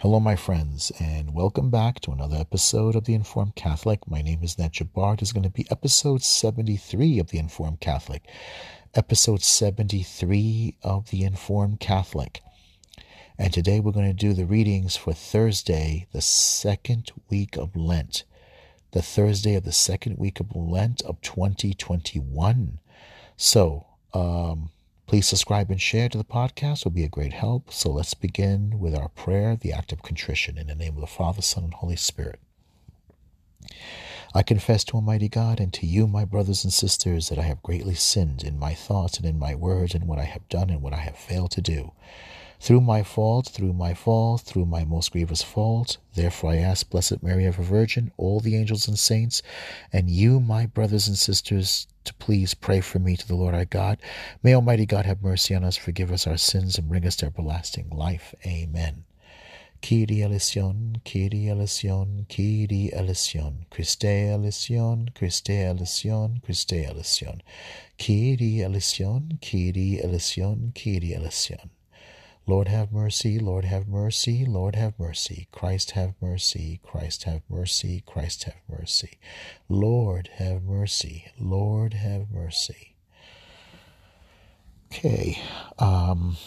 Hello, my friends, and welcome back to another episode of The Informed Catholic. My name is Ned Jabbar. It is going to be episode 73 of The Informed Catholic. Episode 73 of The Informed Catholic. And today we're going to do the readings for Thursday, the second week of Lent. The Thursday of the second week of Lent of 2021. So, um, Please subscribe and share to the podcast will be a great help. So let's begin with our prayer, the act of contrition, in the name of the Father, Son, and Holy Spirit. I confess to Almighty God and to you, my brothers and sisters, that I have greatly sinned in my thoughts and in my words and what I have done and what I have failed to do. Through my fault, through my fault, through my most grievous fault, therefore I ask Blessed Mary, ever Virgin, all the angels and saints, and you, my brothers and sisters, to please pray for me to the Lord our God. May Almighty God have mercy on us, forgive us our sins, and bring us to everlasting life. Amen. Kyrie eleison, Kyrie eleison, Kyrie eleison, Christe eleison, Christe eleison, Christe eleison, Kyrie eleison, Kyrie eleison, Kyrie eleison. Lord have mercy, Lord have mercy, Lord have mercy. Christ have mercy, Christ have mercy, Christ have mercy. Lord have mercy, Lord have mercy. Okay, um,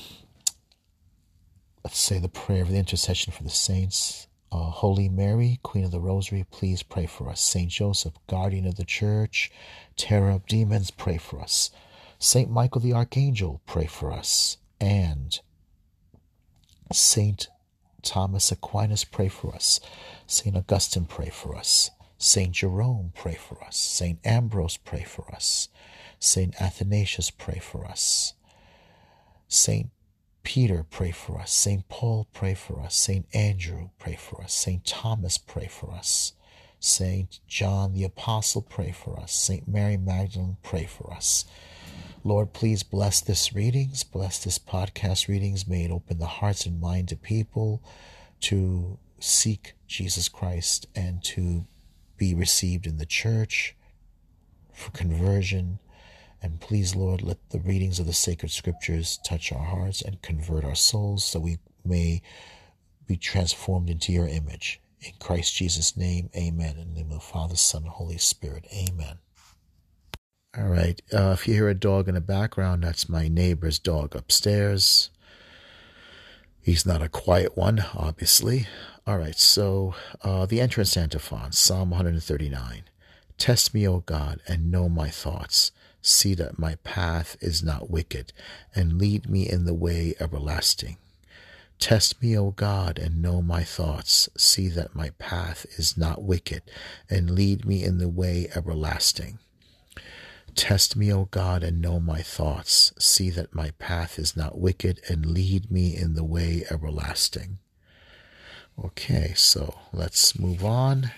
let's say the prayer of the intercession for the saints. Uh, Holy Mary, Queen of the Rosary, please pray for us. Saint Joseph, guardian of the Church, terror of demons, pray for us. Saint Michael the Archangel, pray for us. And Saint Thomas Aquinas, pray for us. Saint Augustine, pray for us. Saint Jerome, pray for us. Saint Ambrose, pray for us. Saint Athanasius, pray for us. Saint Peter, pray for us. Saint Paul, pray for us. Saint Andrew, pray for us. Saint Thomas, pray for us. Saint John the Apostle, pray for us. Saint Mary Magdalene, pray for us. Lord, please bless this readings, bless this podcast readings. May it open the hearts and minds of people to seek Jesus Christ and to be received in the church for conversion. And please, Lord, let the readings of the sacred scriptures touch our hearts and convert our souls so we may be transformed into your image. In Christ Jesus' name, amen. In the name of the Father, Son, and Holy Spirit, amen. All right. Uh, if you hear a dog in the background, that's my neighbor's dog upstairs. He's not a quiet one, obviously. All right. So uh, the entrance antiphon, Psalm 139. Test me, O God, and know my thoughts. See that my path is not wicked, and lead me in the way everlasting. Test me, O God, and know my thoughts. See that my path is not wicked, and lead me in the way everlasting. Test me, O God, and know my thoughts. See that my path is not wicked, and lead me in the way everlasting. Okay, so let's move on.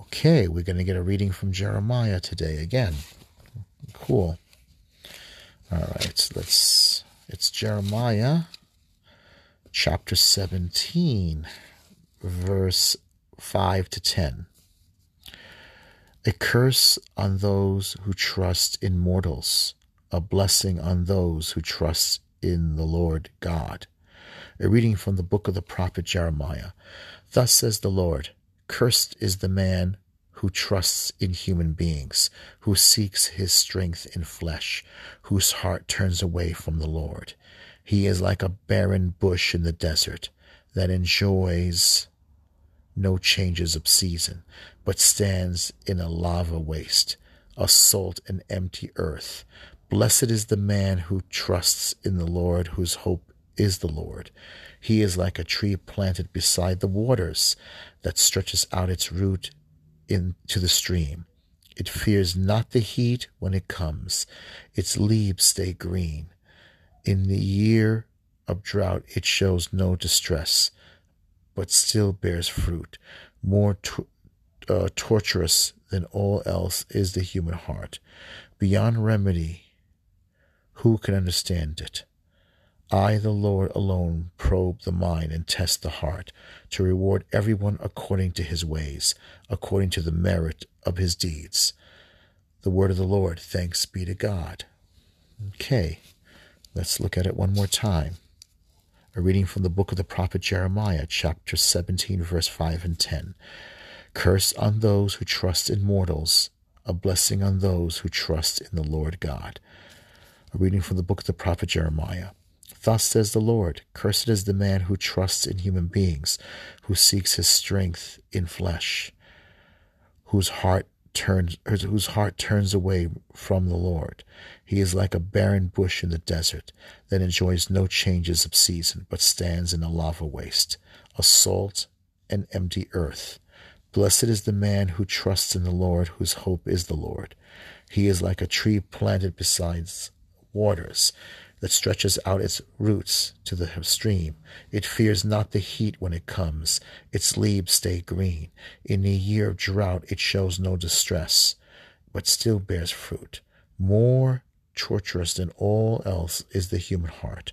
Okay, we're going to get a reading from Jeremiah today again. Cool. All right, let's. It's Jeremiah chapter 17, verse 5 to 10. A curse on those who trust in mortals, a blessing on those who trust in the Lord God. A reading from the book of the prophet Jeremiah. Thus says the Lord Cursed is the man who trusts in human beings, who seeks his strength in flesh, whose heart turns away from the Lord. He is like a barren bush in the desert that enjoys no changes of season, but stands in a lava waste, a salt and empty earth. Blessed is the man who trusts in the Lord, whose hope is the Lord. He is like a tree planted beside the waters that stretches out its root into the stream. It fears not the heat when it comes. Its leaves stay green. In the year of drought, it shows no distress but still bears fruit. More to, uh, torturous than all else is the human heart. Beyond remedy, who can understand it? I, the Lord alone, probe the mind and test the heart, to reward everyone according to his ways, according to the merit of his deeds. The word of the Lord, thanks be to God. Okay, let's look at it one more time. A reading from the book of the prophet Jeremiah, chapter 17, verse 5 and 10. Curse on those who trust in mortals, a blessing on those who trust in the Lord God. A reading from the book of the prophet Jeremiah. Thus says the Lord Cursed is the man who trusts in human beings, who seeks his strength in flesh, whose heart turns whose heart turns away from the Lord. He is like a barren bush in the desert that enjoys no changes of season, but stands in a lava waste, a salt and empty earth. Blessed is the man who trusts in the Lord, whose hope is the Lord. He is like a tree planted beside waters that stretches out its roots to the stream. It fears not the heat when it comes. Its leaves stay green. In a year of drought, it shows no distress, but still bears fruit. More torturous than all else is the human heart,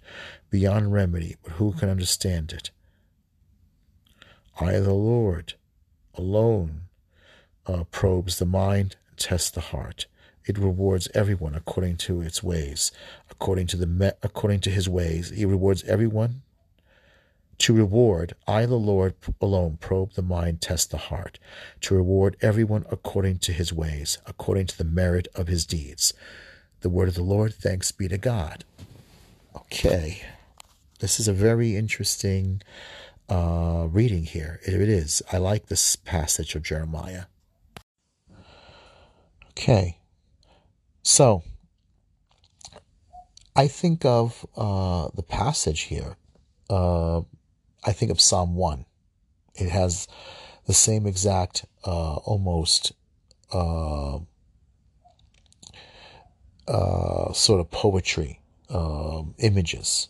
beyond remedy, but who can understand it? I, the Lord, alone uh, probes the mind and tests the heart. It rewards everyone according to its ways, according to the according to his ways. He rewards everyone. To reward, I, the Lord alone, probe the mind, test the heart. To reward everyone according to his ways, according to the merit of his deeds. The word of the Lord. Thanks be to God. Okay, this is a very interesting uh, reading here. It, it is. I like this passage of Jeremiah. Okay, so, I think of uh, the passage here. Uh, I think of Psalm 1. It has the same exact, uh, almost uh, sort of poetry um, images.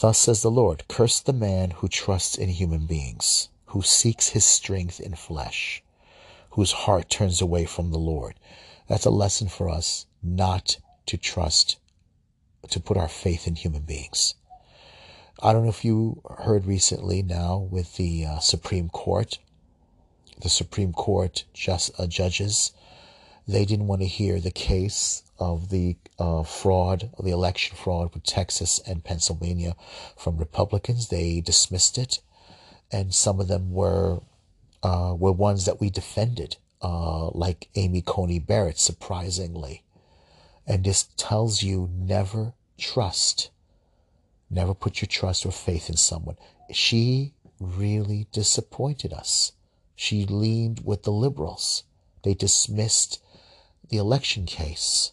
Thus says the Lord Curse the man who trusts in human beings, who seeks his strength in flesh, whose heart turns away from the Lord. That's a lesson for us not to trust, to put our faith in human beings. I don't know if you heard recently now with the uh, Supreme Court, the Supreme Court just uh, judges, they didn't want to hear the case of the uh, fraud, the election fraud with Texas and Pennsylvania from Republicans. They dismissed it, and some of them were uh, were ones that we defended uh, like Amy Coney Barrett, surprisingly. And this tells you never trust, never put your trust or faith in someone. She really disappointed us. She leaned with the liberals. They dismissed the election case.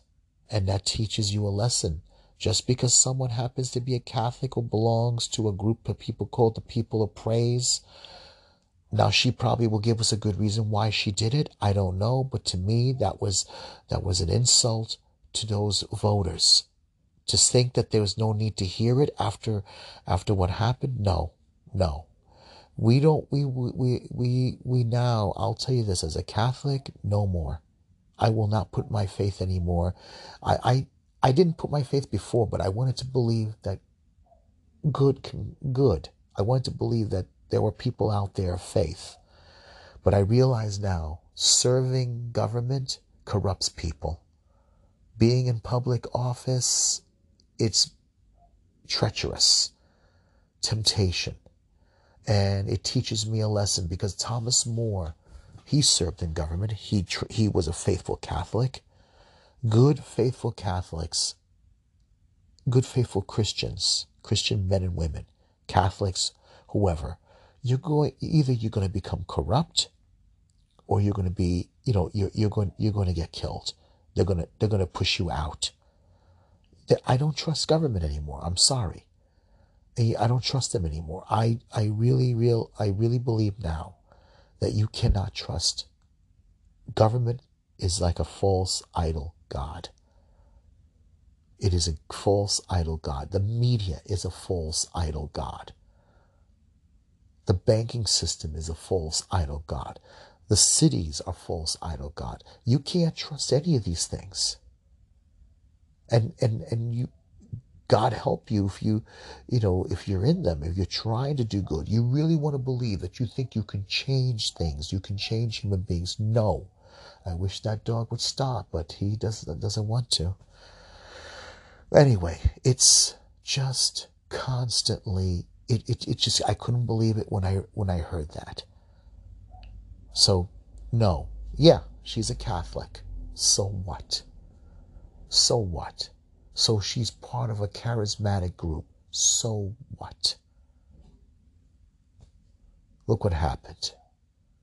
And that teaches you a lesson. Just because someone happens to be a Catholic or belongs to a group of people called the People of Praise, now she probably will give us a good reason why she did it. I don't know, but to me that was that was an insult to those voters. To think that there was no need to hear it after after what happened? No, no. We don't we we we we now I'll tell you this as a Catholic, no more. I will not put my faith anymore. I I I didn't put my faith before, but I wanted to believe that good can good. I wanted to believe that there were people out there of faith. But I realize now serving government corrupts people. Being in public office, it's treacherous, temptation. And it teaches me a lesson because Thomas More, he served in government. He, he was a faithful Catholic. Good, faithful Catholics, good, faithful Christians, Christian men and women, Catholics, whoever, you're going either you're going to become corrupt or you're going to be you know you're, you're going you're going to get killed. They're going to they're going to push you out. I don't trust government anymore. I'm sorry. I don't trust them anymore. I i really real i really believe now that you cannot trust government is like a false idol god it is a false idol god the media is a false idol god the banking system is a false idol God. The cities are false idol God. You can't trust any of these things. And and and you God help you if you you know if you're in them, if you're trying to do good, you really want to believe that you think you can change things, you can change human beings. No. I wish that dog would stop, but he doesn't doesn't want to. Anyway, it's just constantly it, it, it just I couldn't believe it when I when I heard that. So no. Yeah, she's a Catholic. So what? So what? So she's part of a charismatic group. So what? Look what happened.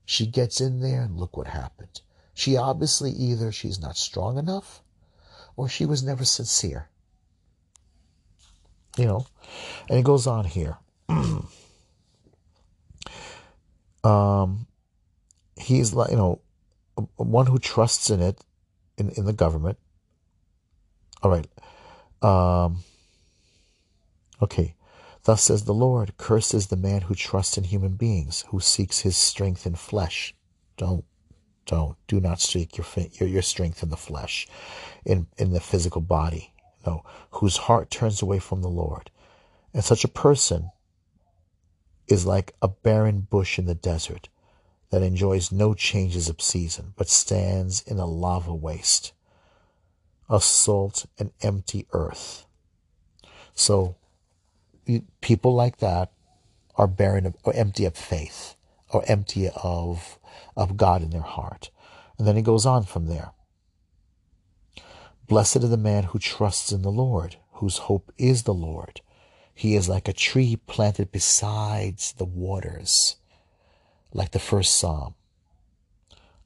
She gets in there and look what happened. She obviously either she's not strong enough or she was never sincere. You know, and it goes on here. um, he's like, you know, one who trusts in it, in, in the government. All right. Um, okay. Thus says the Lord, cursed is the man who trusts in human beings, who seeks his strength in flesh. Don't, don't, do not seek your, your, your strength in the flesh, in, in the physical body. No, whose heart turns away from the Lord. And such a person is like a barren bush in the desert that enjoys no changes of season, but stands in a lava waste, a salt and empty earth. So people like that are barren of, or empty of faith or empty of of God in their heart. And then he goes on from there. Blessed is the man who trusts in the Lord, whose hope is the Lord. He is like a tree planted beside the waters, like the first psalm,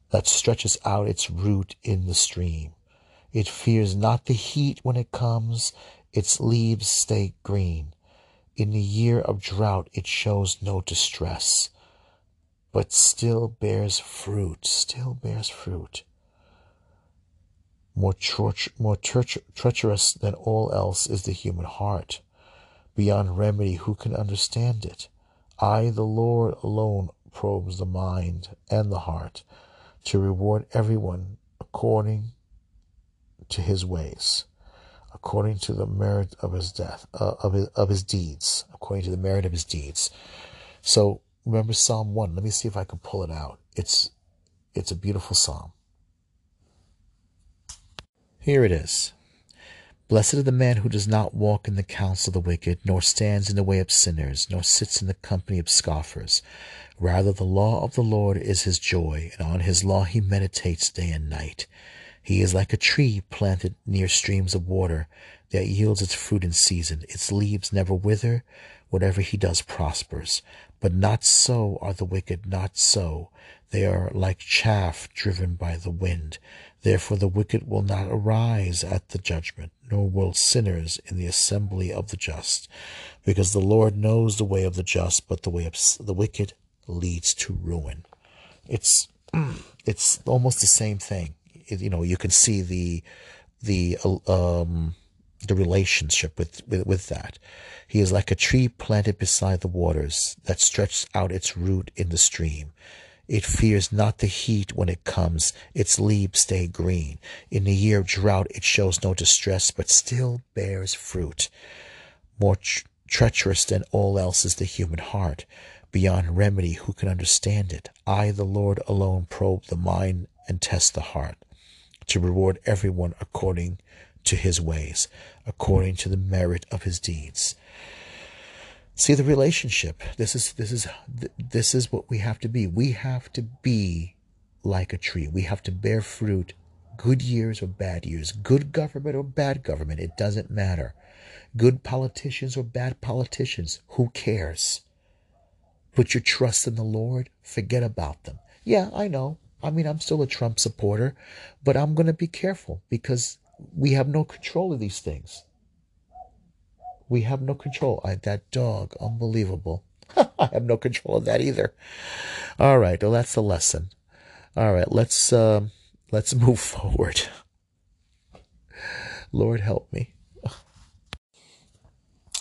that stretches out its root in the stream. It fears not the heat when it comes, its leaves stay green. In the year of drought, it shows no distress, but still bears fruit, still bears fruit. More, more treacherous than all else is the human heart beyond remedy, who can understand it? I, the Lord, alone probes the mind and the heart to reward everyone according to his ways, according to the merit of his death, uh, of, his, of his deeds, according to the merit of his deeds. So remember Psalm 1. Let me see if I can pull it out. It's, it's a beautiful psalm. Here it is. Blessed is the man who does not walk in the counsel of the wicked, nor stands in the way of sinners, nor sits in the company of scoffers. Rather, the law of the Lord is his joy, and on his law he meditates day and night. He is like a tree planted near streams of water that yields its fruit in season. Its leaves never wither. Whatever he does prospers. But not so are the wicked, not so. They are like chaff driven by the wind. Therefore the wicked will not arise at the judgment, nor will sinners in the assembly of the just, because the Lord knows the way of the just, but the way of the wicked leads to ruin. It's it's almost the same thing. You know, you can see the the um, the relationship with, with with that. He is like a tree planted beside the waters that stretches out its root in the stream. It fears not the heat when it comes. Its leaves stay green. In the year of drought, it shows no distress, but still bears fruit. More tr- treacherous than all else is the human heart. Beyond remedy, who can understand it? I, the Lord, alone probe the mind and test the heart, to reward everyone according to his ways, according to the merit of his deeds. See the relationship. This is this is this is what we have to be. We have to be like a tree. We have to bear fruit, good years or bad years, good government or bad government. It doesn't matter. Good politicians or bad politicians. Who cares? Put your trust in the Lord. Forget about them. Yeah, I know. I mean, I'm still a Trump supporter, but I'm going to be careful because we have no control of these things. We have no control. I, that dog, unbelievable. I have no control of that either. All right, well that's the lesson. All right, let's uh, let's move forward. Lord help me.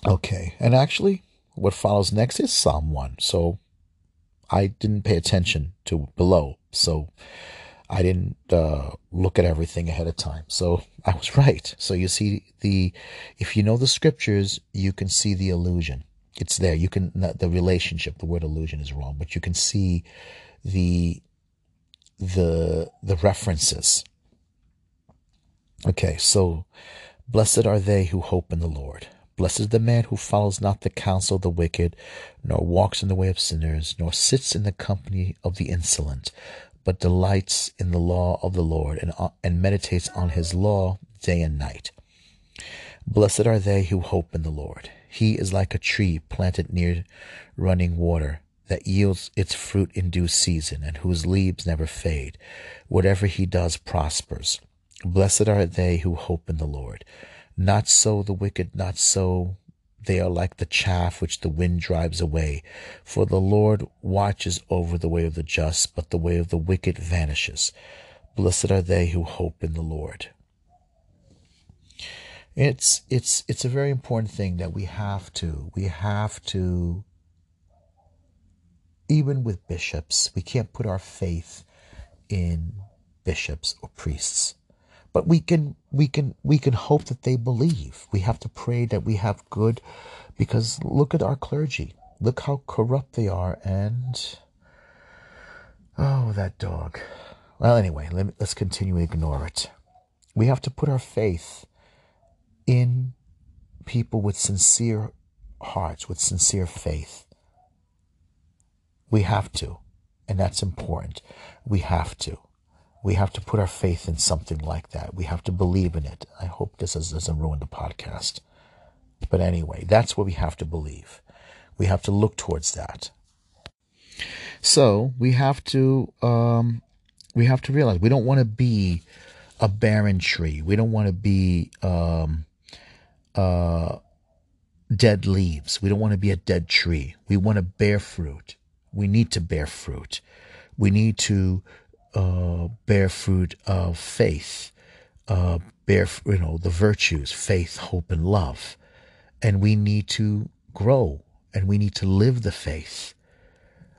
Okay, and actually, what follows next is Psalm one. So I didn't pay attention to below. So I didn't uh, look at everything ahead of time. So I was right. So you see the, if you know the scriptures, you can see the illusion. It's there. You can, the relationship, the word illusion is wrong, but you can see the, the, the references. Okay. So blessed are they who hope in the Lord. Blessed is the man who follows not the counsel of the wicked, nor walks in the way of sinners, nor sits in the company of the insolent, but delights in the law of the Lord and, uh, and meditates on his law day and night. Blessed are they who hope in the Lord. He is like a tree planted near running water that yields its fruit in due season and whose leaves never fade. Whatever he does prospers. Blessed are they who hope in the Lord. Not so the wicked, not so they are like the chaff which the wind drives away. For the Lord watches over the way of the just, but the way of the wicked vanishes. Blessed are they who hope in the Lord. It's it's it's a very important thing that we have to we have to even with bishops, we can't put our faith in bishops or priests but we can we can we can hope that they believe. We have to pray that we have good because look at our clergy. Look how corrupt they are and oh that dog. Well anyway let me, let's continue ignore it. We have to put our faith in people with sincere hearts with sincere faith. We have to and that's important. We have to we have to put our faith in something like that. We have to believe in it. I hope this doesn't ruin the podcast. But anyway, that's what we have to believe. We have to look towards that. So we have to um, we have to realize we don't want to be a barren tree. We don't want to be um, uh, dead leaves. We don't want to be a dead tree. We want to bear fruit. We need to bear fruit. We need to uh, bear fruit of faith, uh, bear you know the virtues, faith, hope, and love, and we need to grow and we need to live the faith.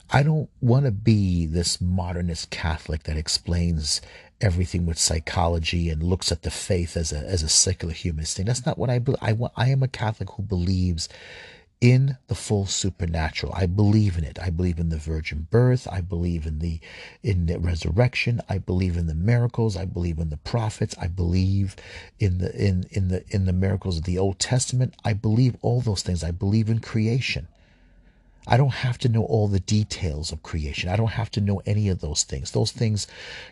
I don't want to be this modernist Catholic that explains everything with psychology and looks at the faith as a as a secular humanist thing. That's not what I believe. I I am a Catholic who believes in the full supernatural. I believe in it. I believe in the virgin birth. I believe in the in the resurrection. I believe in the miracles. I believe in the prophets. I believe in the in in the in the miracles of the Old Testament. I believe all those things. I believe in creation. I don't have to know all the details of creation. I don't have to know any of those things. Those things,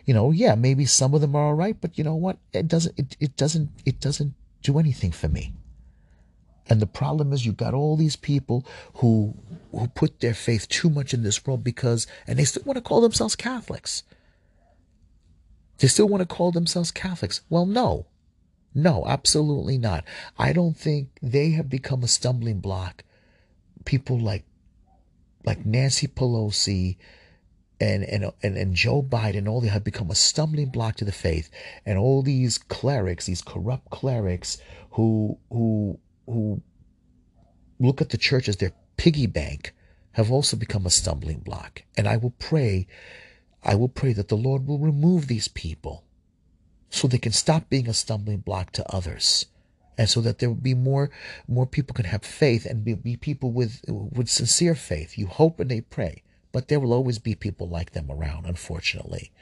you know, yeah, maybe some of them are all right, but you know what? It doesn't it, it doesn't it doesn't do anything for me. And the problem is you've got all these people who who put their faith too much in this world because and they still want to call themselves Catholics. They still want to call themselves Catholics. Well, no. No, absolutely not. I don't think they have become a stumbling block. People like like Nancy Pelosi and and and, and Joe Biden, all they have become a stumbling block to the faith. And all these clerics, these corrupt clerics who who who look at the church as their piggy bank have also become a stumbling block. And I will pray, I will pray that the Lord will remove these people so they can stop being a stumbling block to others. And so that there will be more, more people can have faith and be, be people with, with sincere faith. You hope and they pray, but there will always be people like them around, unfortunately.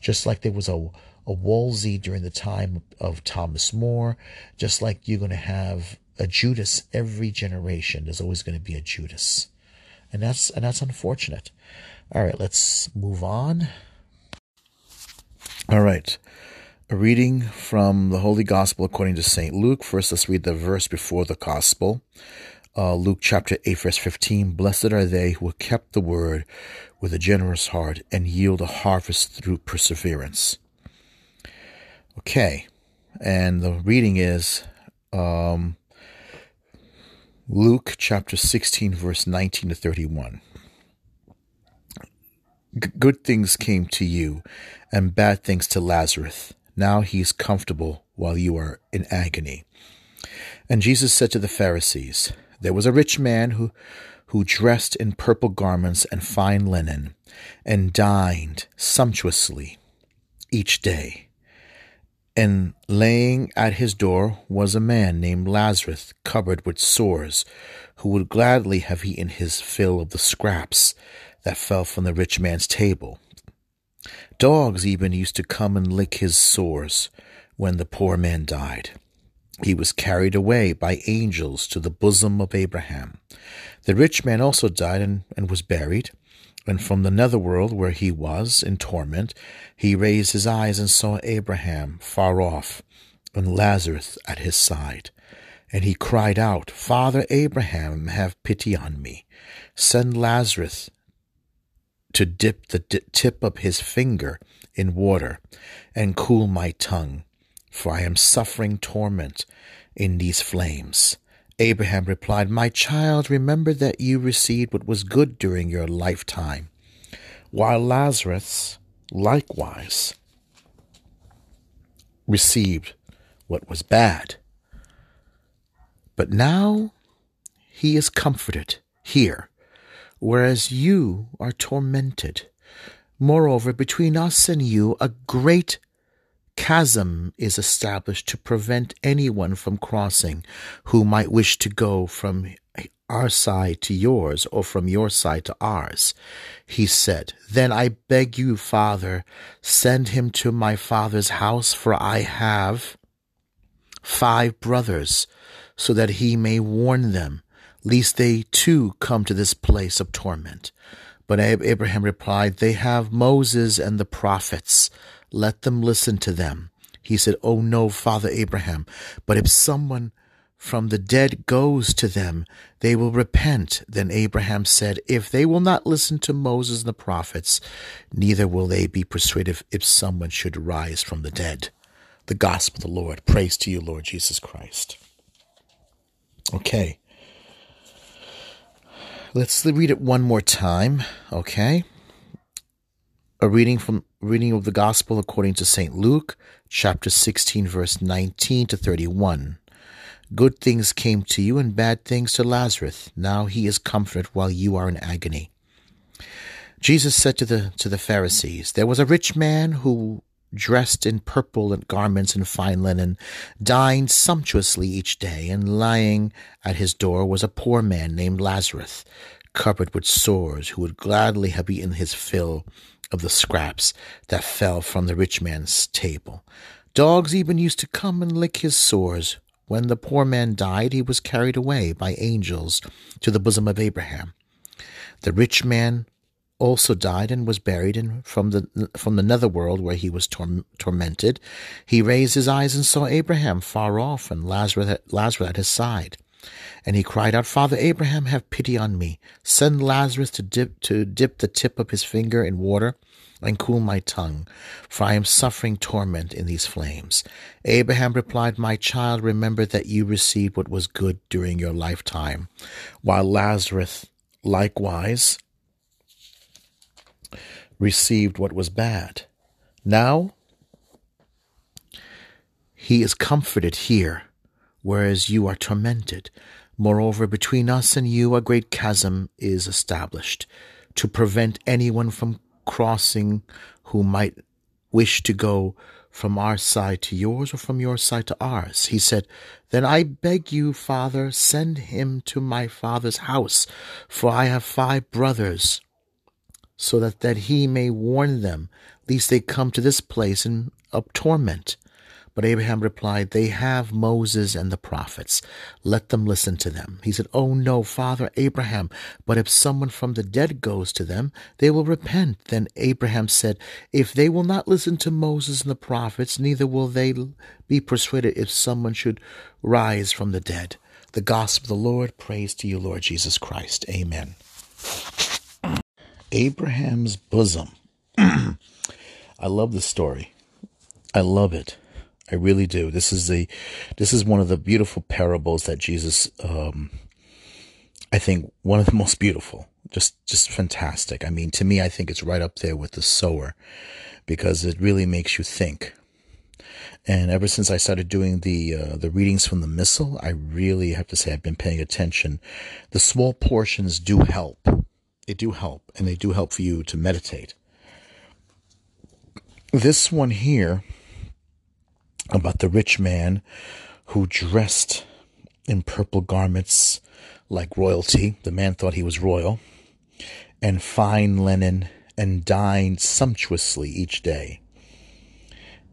Just like there was a, a Wolsey during the time of Thomas More, just like you're going to have a Judas every generation. There's always going to be a Judas. And that's and that's unfortunate. All right, let's move on. All right. A reading from the Holy Gospel according to St. Luke. First, let's read the verse before the Gospel. Uh, Luke chapter 8, verse 15. Blessed are they who have kept the word with a generous heart and yield a harvest through perseverance. Okay, and the reading is um, Luke chapter 16, verse 19 to 31. Good things came to you, and bad things to Lazarus. Now he is comfortable while you are in agony. And Jesus said to the Pharisees, There was a rich man who, who dressed in purple garments and fine linen, and dined sumptuously each day. And laying at his door was a man named Lazarus, covered with sores, who would gladly have eaten his fill of the scraps that fell from the rich man's table. Dogs even used to come and lick his sores when the poor man died. he was carried away by angels to the bosom of Abraham. The rich man also died and, and was buried. And from the netherworld where he was in torment, he raised his eyes and saw Abraham far off, and Lazarus at his side. And he cried out, Father Abraham, have pity on me. Send Lazarus to dip the tip of his finger in water and cool my tongue, for I am suffering torment in these flames. Abraham replied, My child, remember that you received what was good during your lifetime, while Lazarus likewise received what was bad. But now he is comforted here, whereas you are tormented. Moreover, between us and you, a great chasm is established to prevent anyone from crossing who might wish to go from our side to yours or from your side to ours. He said, Then I beg you, Father, send him to my father's house, for I have five brothers, so that he may warn them, lest they too come to this place of torment. But Abraham replied, They have Moses and the prophets. Let them listen to them. He said, Oh no, Father Abraham, but if someone from the dead goes to them, they will repent. Then Abraham said, If they will not listen to Moses and the prophets, neither will they be persuaded if someone should rise from the dead the gospel of the Lord. Praise to you, Lord Jesus Christ. Okay. Let's read it one more time, okay? A reading from reading of the gospel according to St. Luke, chapter 16 verse 19 to 31. Good things came to you and bad things to Lazarus. Now he is comforted while you are in agony. Jesus said to the to the Pharisees, There was a rich man who dressed in purple and garments and fine linen, dined sumptuously each day, and lying at his door was a poor man named Lazarus, covered with sores, who would gladly have eaten his fill of the scraps that fell from the rich man's table. Dogs even used to come and lick his sores. When the poor man died, he was carried away by angels to the bosom of Abraham. The rich man also died and was buried in, from the from the netherworld where he was tor- tormented. He raised his eyes and saw Abraham far off and Lazarus, Lazarus at his side. And he cried out, Father Abraham, have pity on me. Send Lazarus to dip to dip the tip of his finger in water and cool my tongue, for I am suffering torment in these flames. Abraham replied, My child, remember that you received what was good during your lifetime, while Lazarus likewise received what was bad. Now he is comforted here, whereas you are tormented. Moreover, between us and you a great chasm is established, to prevent anyone from crossing who might wish to go from our side to yours or from your side to ours. He said, Then I beg you, Father, send him to my father's house, for I have five brothers so that, that he may warn them, lest they come to this place in, of torment. But Abraham replied, They have Moses and the prophets. Let them listen to them. He said, Oh no, Father Abraham, but if someone from the dead goes to them, they will repent. Then Abraham said, If they will not listen to Moses and the prophets, neither will they be persuaded if someone should rise from the dead. The gospel of the Lord, praise to you, Lord Jesus Christ. Amen. Abraham's bosom. I love the story. I love it. I really do. This is the, this is one of the beautiful parables that Jesus, um, I think one of the most beautiful. Just, just fantastic. I mean, to me, I think it's right up there with the sower because it really makes you think. And ever since I started doing the uh, the readings from the missal, I really have to say I've been paying attention. The small portions do help they do help, and they do help for you to meditate. This one here about the rich man who dressed in purple garments like royalty, the man thought he was royal, and fine linen, and dined sumptuously each day.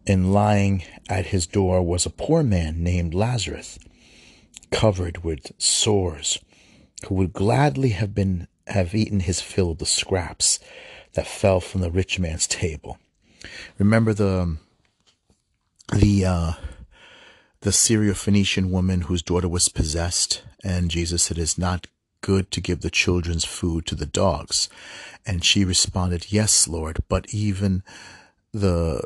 And lying at his door was a poor man named Lazarus, covered with sores, who would gladly have been have eaten his fill of the scraps that fell from the rich man's table. Remember the um, the uh, the Syrophoenician woman whose daughter was possessed, and Jesus said, "It is not good to give the children's food to the dogs," and she responded, "Yes, Lord, but even the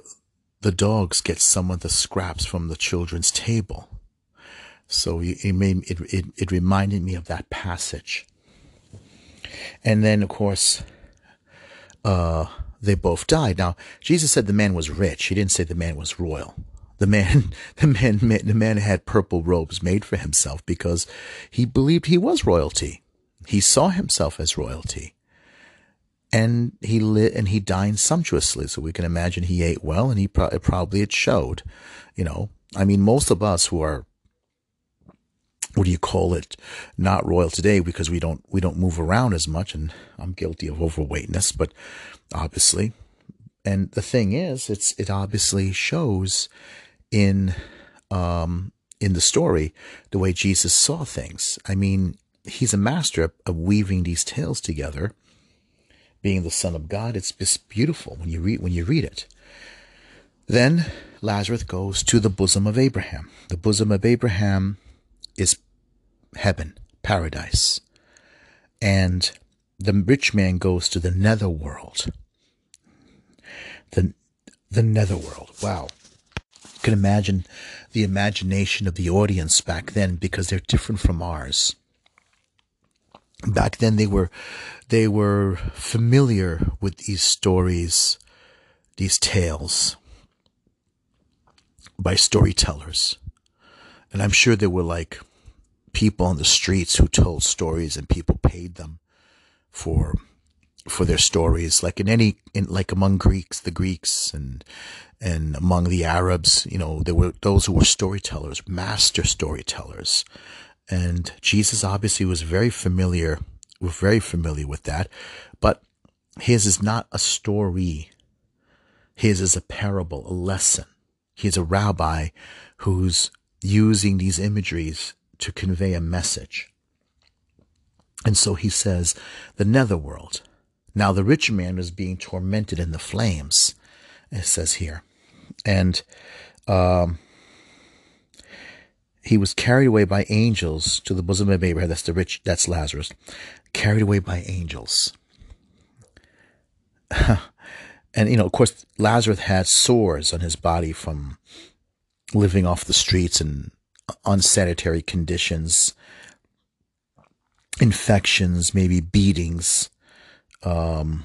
the dogs get some of the scraps from the children's table." So it made it, it, it reminded me of that passage. And then, of course, uh, they both died. Now, Jesus said the man was rich. He didn't say the man was royal. The man, the man, the man had purple robes made for himself because he believed he was royalty. He saw himself as royalty. And he lit and he dined sumptuously. So we can imagine he ate well and he pro- probably it showed, you know, I mean, most of us who are what do you call it not royal today because we don't we don't move around as much and I'm guilty of overweightness but obviously and the thing is it's it obviously shows in um in the story the way Jesus saw things I mean he's a master of weaving these tales together being the son of God it's just beautiful when you read when you read it then Lazarus goes to the bosom of Abraham the bosom of Abraham is heaven, paradise. And the rich man goes to the netherworld. The, the netherworld. Wow. Can imagine the imagination of the audience back then because they're different from ours. Back then they were they were familiar with these stories, these tales by storytellers. And I'm sure there were like people on the streets who told stories and people paid them for for their stories like in any in like among greeks the greeks and and among the arabs you know there were those who were storytellers master storytellers and jesus obviously was very familiar very familiar with that but his is not a story his is a parable a lesson he's a rabbi who's using these imageries to convey a message. And so he says, the netherworld. Now the rich man was being tormented in the flames, it says here. And um, he was carried away by angels to the bosom of Abraham. That's the rich, that's Lazarus. Carried away by angels. and, you know, of course, Lazarus had sores on his body from living off the streets and unsanitary conditions, infections, maybe beatings, um,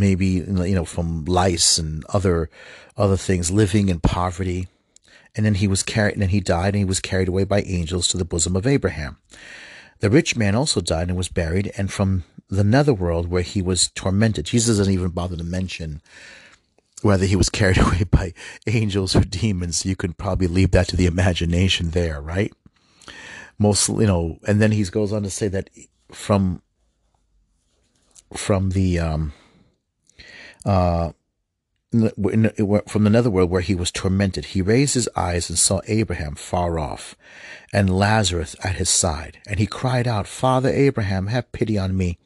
maybe you know from lice and other other things, living in poverty. And then he was carried, and then he died, and he was carried away by angels to the bosom of Abraham. The rich man also died and was buried, and from the netherworld where he was tormented. Jesus doesn't even bother to mention whether he was carried away by angels or demons, you can probably leave that to the imagination there, right? Most, you know, and then he goes on to say that from from the um uh from the netherworld where he was tormented, he raised his eyes and saw Abraham far off, and Lazarus at his side, and he cried out, "Father Abraham, have pity on me.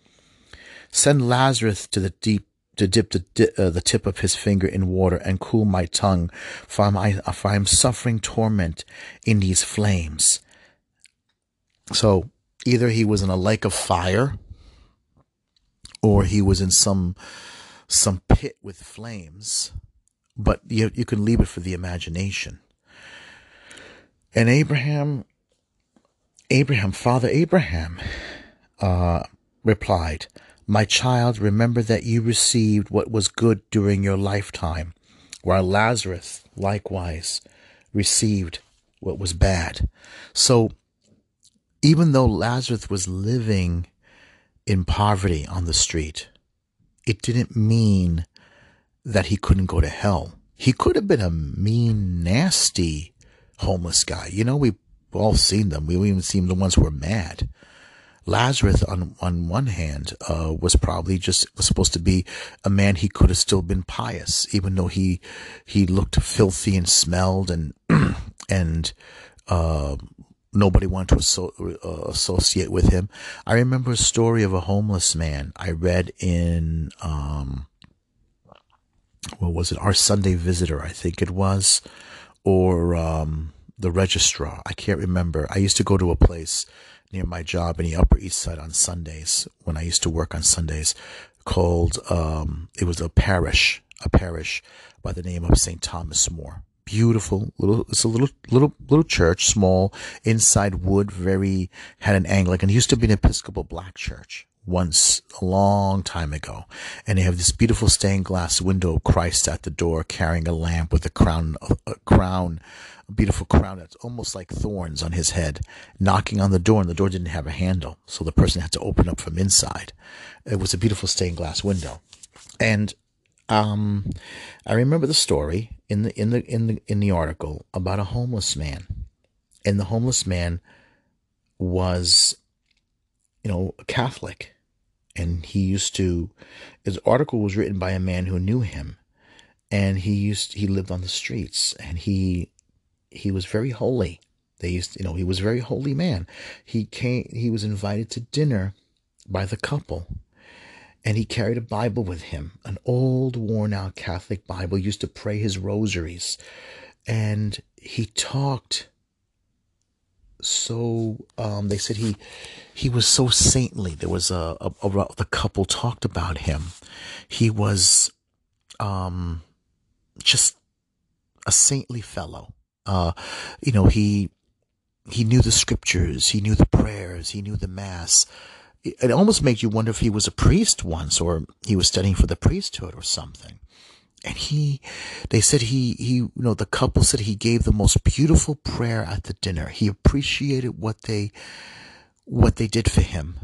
Send Lazarus to the deep to dip the, uh, the tip of his finger in water and cool my tongue, for, I, for I am suffering torment in these flames. So either he was in a lake of fire or he was in some some pit with flames, but you, you can leave it for the imagination. And Abraham, Abraham, Father Abraham, uh, replied, my child, remember that you received what was good during your lifetime, while Lazarus likewise received what was bad. So, even though Lazarus was living in poverty on the street, it didn't mean that he couldn't go to hell. He could have been a mean, nasty homeless guy. You know, we've all seen them. We've even seen the ones who are mad Lazarus, on on one hand, uh, was probably just was supposed to be a man. He could have still been pious, even though he he looked filthy and smelled, and and uh, nobody wanted to uh, associate with him. I remember a story of a homeless man I read in um, what was it? Our Sunday Visitor, I think it was, or um, the Registrar. I can't remember. I used to go to a place near my job in the Upper East Side on Sundays when I used to work on Sundays called, um, it was a parish, a parish by the name of St. Thomas More. Beautiful little, it's a little, little, little church, small, inside wood, very, had an Anglican, it used to be an Episcopal black church once a long time ago. And they have this beautiful stained glass window of Christ at the door carrying a lamp with a crown, a crown, a beautiful crown that's almost like thorns on his head, knocking on the door, and the door didn't have a handle. So the person had to open up from inside. It was a beautiful stained glass window. And um, I remember the story in the in the in the in the article about a homeless man, and the homeless man was, you know, a Catholic, and he used to his article was written by a man who knew him. And he used he lived on the streets. And he he was very holy. They used you know he was a very holy man. He came he was invited to dinner by the couple and he carried a bible with him an old worn out catholic bible he used to pray his rosaries and he talked so um, they said he he was so saintly. There was a, a, a the couple talked about him. He was um, just a saintly fellow. Uh, you know, he he knew the scriptures, he knew the prayers, he knew the mass. It, almost makes you wonder if he was a priest once, or he was studying for the priesthood or something. And he they said he he you know the couple said he gave the most beautiful prayer at the dinner. He appreciated what they what they did for him.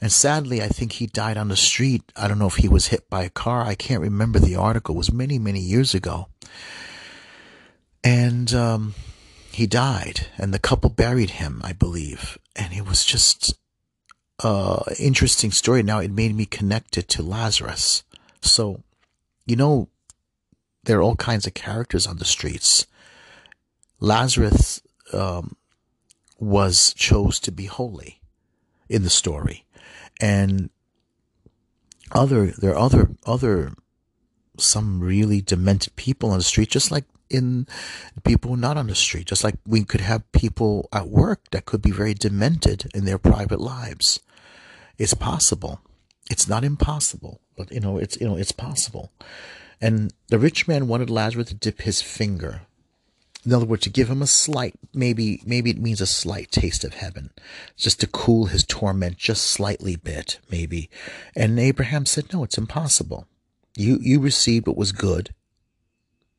And sadly i think he died on the street. I don't know if he was hit by a car. I can't remember the article. It was many many years ago. And um, he died and the couple buried him i believe. And it was just uh interesting story now it made me connected to lazarus so you know there are all kinds of characters on the streets. Lazarus um, was chose to be holy in the story, and other there are other other some really demented people on the street, just like in people not on the street, just like we could have people at work that could be very demented in their private lives. It's possible. It's not impossible, but you know, it's you know, it's possible. And the rich man wanted Lazarus to dip his finger. In other words, to give him a slight, maybe, maybe it means a slight taste of heaven, just to cool his torment just slightly bit, maybe. And Abraham said, no, it's impossible. You, you received what was good.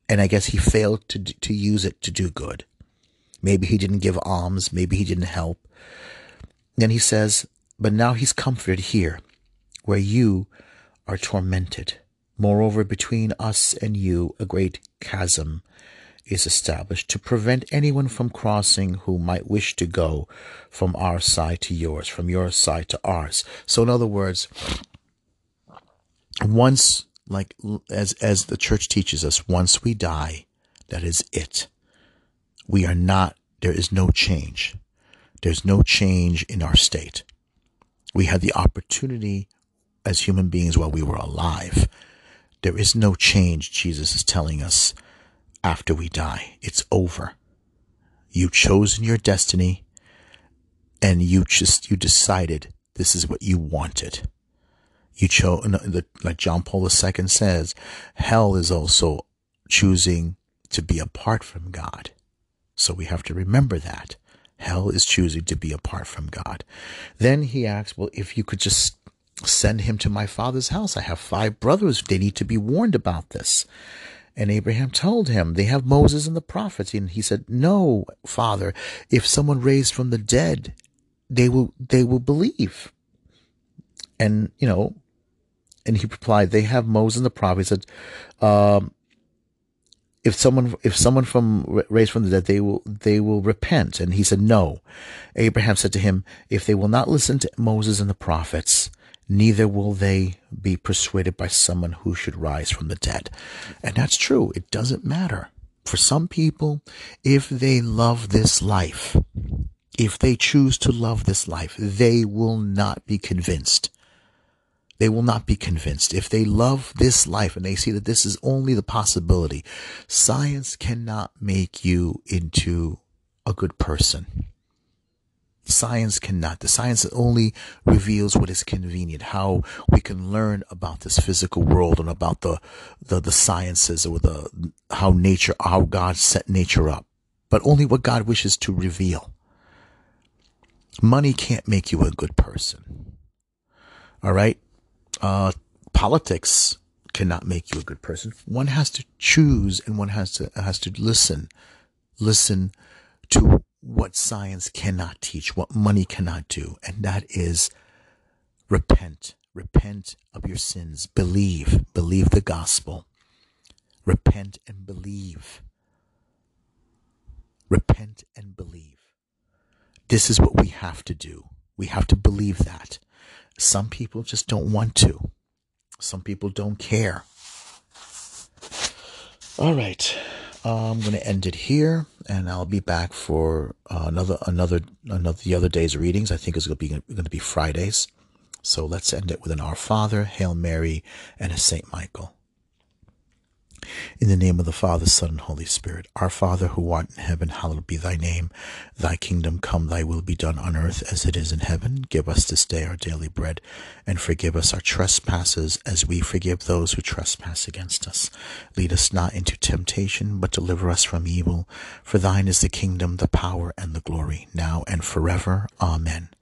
And I guess he failed to, to use it to do good. Maybe he didn't give alms. Maybe he didn't help. Then he says, but now he's comforted here where you are tormented. Moreover, between us and you a great chasm is established to prevent anyone from crossing who might wish to go from our side to yours, from your side to ours. So, in other words, once, like as as the church teaches us, once we die, that is it. We are not. There is no change. There's no change in our state. We had the opportunity as human beings while we were alive there is no change, Jesus is telling us, after we die. It's over. You've chosen your destiny and you just, you decided this is what you wanted. You chose, like John Paul II says, hell is also choosing to be apart from God. So we have to remember that. Hell is choosing to be apart from God. Then he asks, well, if you could just Send him to my father's house. I have five brothers. They need to be warned about this. And Abraham told him, They have Moses and the prophets. And he said, No, father, if someone raised from the dead, they will they will believe. And, you know, and he replied, They have Moses and the prophets. Um, if someone if someone from raised from the dead they will they will repent. And he said no. Abraham said to him if they will not listen to moses and the prophets neither will they be persuaded by someone who should rise from the dead. And that's true. It doesn't matter. For some people if they love this life if they choose to love this life they will not be convinced they will not be convinced. If they love this life and they see that this is only the possibility, science cannot make you into a good person. Science cannot. The science only reveals what is convenient, how we can learn about this physical world and about the, the, the sciences or the, how nature, how God set nature up, but only what God wishes to reveal. Money can't make you a good person. All right uh, politics cannot make you a good person. One has to choose and one has to has to listen. Listen to what science cannot teach, what money cannot do, and that is repent. Repent of your sins. Believe. Believe the gospel. Repent and believe. Repent and believe. This is what we have to do. We have to believe that. Some people just don't want to. Some people don't care. All right. Uh, I'm going to end it here, and I'll be back for uh, another another another the other day's readings. I think is going to be going to be Fridays. So let's end it with an Our Father, Hail Mary, and a Saint Michael. In the name of the Father, Son, and Holy Spirit. Our Father who art in heaven, hallowed be thy name. Thy kingdom come, thy will be done on earth as it is in heaven. Give us this day our daily bread, and forgive us our trespasses as we forgive those who trespass against us. Lead us not into temptation, but deliver us from evil. For thine is the kingdom, the power, and the glory, now and forever. Amen.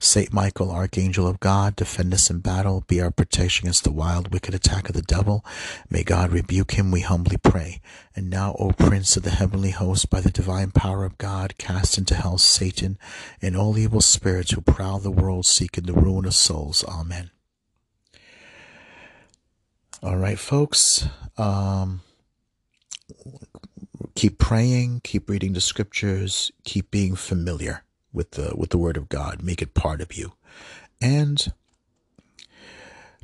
Saint Michael, Archangel of God, defend us in battle, be our protection against the wild, wicked attack of the devil. May God rebuke him, we humbly pray. And now, O Prince of the heavenly host, by the divine power of God, cast into hell Satan and all evil spirits who prowl the world seeking the ruin of souls. Amen. All right, folks. Um, keep praying, keep reading the scriptures, keep being familiar with the with the word of God. Make it part of you, and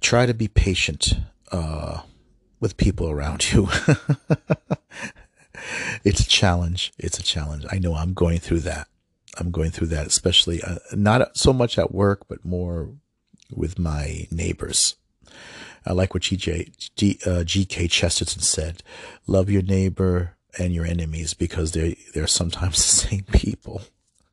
try to be patient uh, with people around you. it's a challenge. It's a challenge. I know I'm going through that. I'm going through that, especially uh, not so much at work, but more with my neighbors. I like what GJ, G, uh, G.K. Chesterton said: "Love your neighbor and your enemies because they they're sometimes the same people."